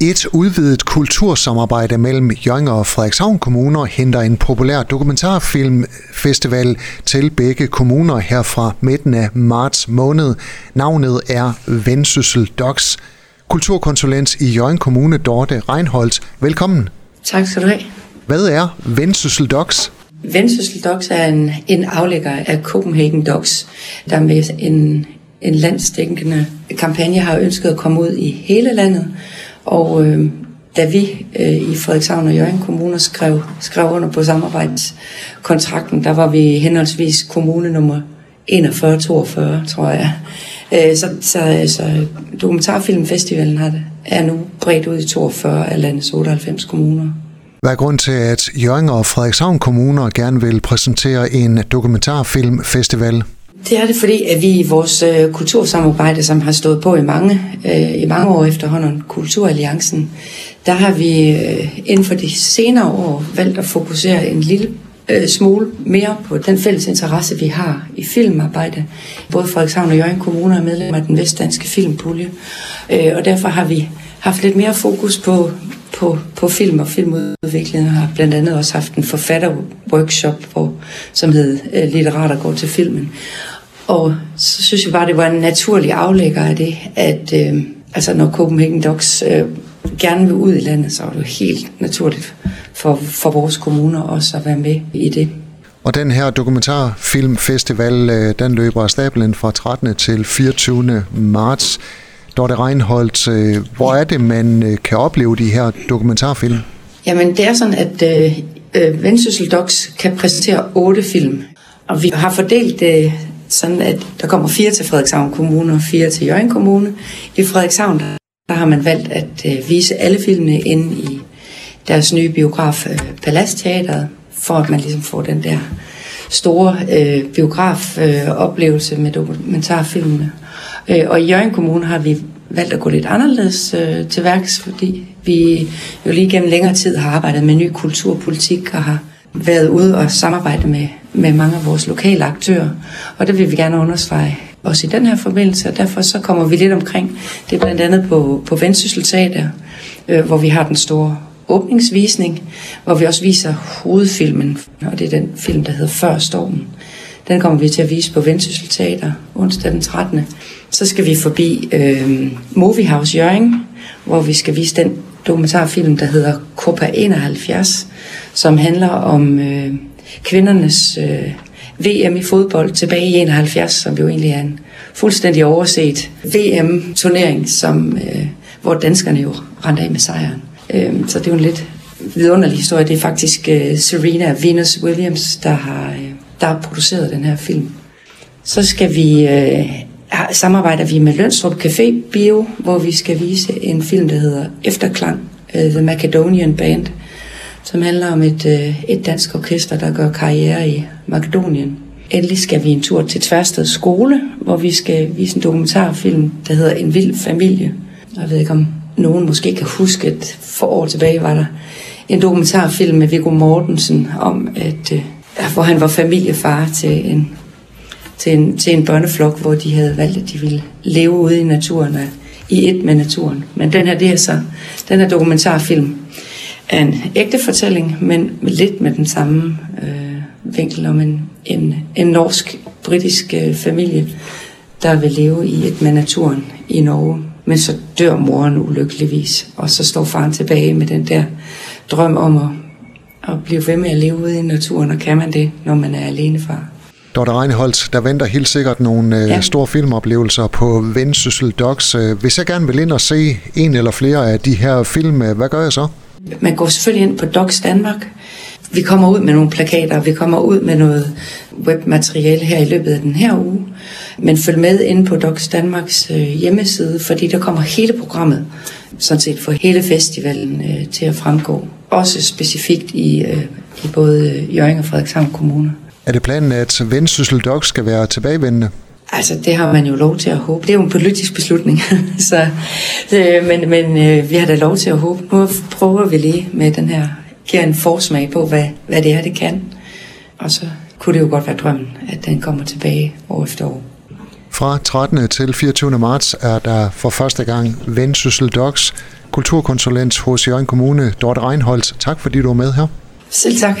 Et udvidet kultursamarbejde mellem Jørgen og Frederikshavn kommuner henter en populær dokumentarfilmfestival til begge kommuner her fra midten af marts måned. Navnet er Vendsyssel Docs. Kulturkonsulent i Jørgen Kommune, Dorte Reinholdt. Velkommen. Tak skal du have. Hvad er Vendsyssel Docs? Vendsyssel Docs er en, en aflægger af Copenhagen Docs, der med en, en landsdækkende kampagne har ønsket at komme ud i hele landet og øh, da vi øh, i Frederikshavn og Jørgen kommuner skrev, skrev under på samarbejdskontrakten, der var vi henholdsvis kommune nummer 41-42, tror jeg. Øh, så, så, så Dokumentarfilmfestivalen har, det, er nu bredt ud i 42 af landets 98 kommuner. Hvad er grund til, at Jørgen og Frederikshavn kommuner gerne vil præsentere en dokumentarfilmfestival? Det er det, fordi at vi i vores øh, kultursamarbejde, som har stået på i mange, øh, i mange år efterhånden, Kulturalliancen, der har vi øh, inden for de senere år valgt at fokusere en lille øh, smule mere på den fælles interesse, vi har i filmarbejde. Både Frederikshavn og Jørgen Kommune er medlem af den vestdanske filmpulje, øh, og derfor har vi haft lidt mere fokus på, på, på film og filmudvikling, og har blandt andet også haft en forfatterworkshop, hvor, som hed øh, Litterater går til filmen. Og så synes jeg bare, det var en naturlig aflægger af det, at øh, altså når Copenhagen Docs øh, gerne vil ud i landet, så er det helt naturligt for, for vores kommuner også at være med i det. Og den her dokumentarfilmfestival, øh, den løber af stablen fra 13. til 24. marts. Dorte Reinholdt, øh, hvor er det, man øh, kan opleve de her dokumentarfilm? Jamen, det er sådan, at øh, Vendsyssel Docs kan præsentere otte film. Og vi har fordelt det sådan at der kommer fire til Frederikshavn Kommune og fire til Jørgen Kommune. I Frederikshavn der har man valgt at øh, vise alle filmene inde i deres nye biograf øh, Palastteateret, for at man ligesom får den der store øh, biografoplevelse øh, med dokumentarfilmene. Øh, og i Jørgen Kommune har vi valgt at gå lidt anderledes øh, til værks, fordi vi jo lige gennem længere tid har arbejdet med ny kulturpolitik og har været ude og samarbejde med, med mange af vores lokale aktører, og det vil vi gerne understrege også i den her forbindelse, og derfor så kommer vi lidt omkring. Det er blandt andet på, på Vendsyssel Teater, øh, hvor vi har den store åbningsvisning, hvor vi også viser hovedfilmen, og det er den film, der hedder Før Stormen. Den kommer vi til at vise på Vendsyssel Teater onsdag den 13. Så skal vi forbi øh, Movie House Jøring, hvor vi skal vise den dokumentarfilm, der hedder Copa 71, som handler om øh, kvindernes øh, VM i fodbold tilbage i 71, som jo egentlig er en fuldstændig overset VM-turnering, som, øh, hvor danskerne jo rendte af med sejren. Øh, så det er jo en lidt vidunderlig historie. Det er faktisk øh, Serena Venus Williams, der har, øh, der har produceret den her film. Så skal vi øh, samarbejder vi med Lønstrup Café Bio, hvor vi skal vise en film, der hedder Efterklang, uh, The Macedonian Band, som handler om et, uh, et dansk orkester, der gør karriere i Makedonien. Endelig skal vi en tur til Tværsted Skole, hvor vi skal vise en dokumentarfilm, der hedder En vild familie. Jeg ved ikke, om nogen måske kan huske, at for år tilbage var der en dokumentarfilm med Viggo Mortensen om, at, uh, hvor han var familiefar til en til en, til en børneflok, hvor de havde valgt, at de ville leve ude i naturen og i et med naturen. Men den her, det er så, den her dokumentarfilm er en ægte fortælling, men lidt med den samme øh, vinkel om en, en, en norsk-britisk øh, familie, der vil leve i et med naturen i Norge. Men så dør moren ulykkeligvis, og så står faren tilbage med den der drøm om at, at blive ved med at leve ude i naturen, og kan man det, når man er alene far. Dorte Reinholdt, der venter helt sikkert nogle øh, ja. store filmoplevelser på Vendsyssel Docs. Øh, hvis jeg gerne vil ind og se en eller flere af de her film, øh, hvad gør jeg så? Man går selvfølgelig ind på Docs Danmark. Vi kommer ud med nogle plakater, vi kommer ud med noget webmateriale her i løbet af den her uge. Men følg med ind på Docs Danmarks hjemmeside, fordi der kommer hele programmet, sådan set for hele festivalen til at fremgå. Også specifikt i, i både Jørgen og Frederikshavn Kommune. Er det planen, at Vendsyssel Dog skal være tilbagevendende? Altså, det har man jo lov til at håbe. Det er jo en politisk beslutning. så, øh, men men øh, vi har da lov til at håbe. Nu prøver vi lige med den her, giver en forsmag på, hvad, hvad det er, det kan. Og så kunne det jo godt være drømmen, at den kommer tilbage år efter år. Fra 13. til 24. marts er der for første gang Vendsyssel Docs, kulturkonsulent hos Jørgen Kommune, Dorte Reinholdt. Tak fordi du er med her. Selv tak.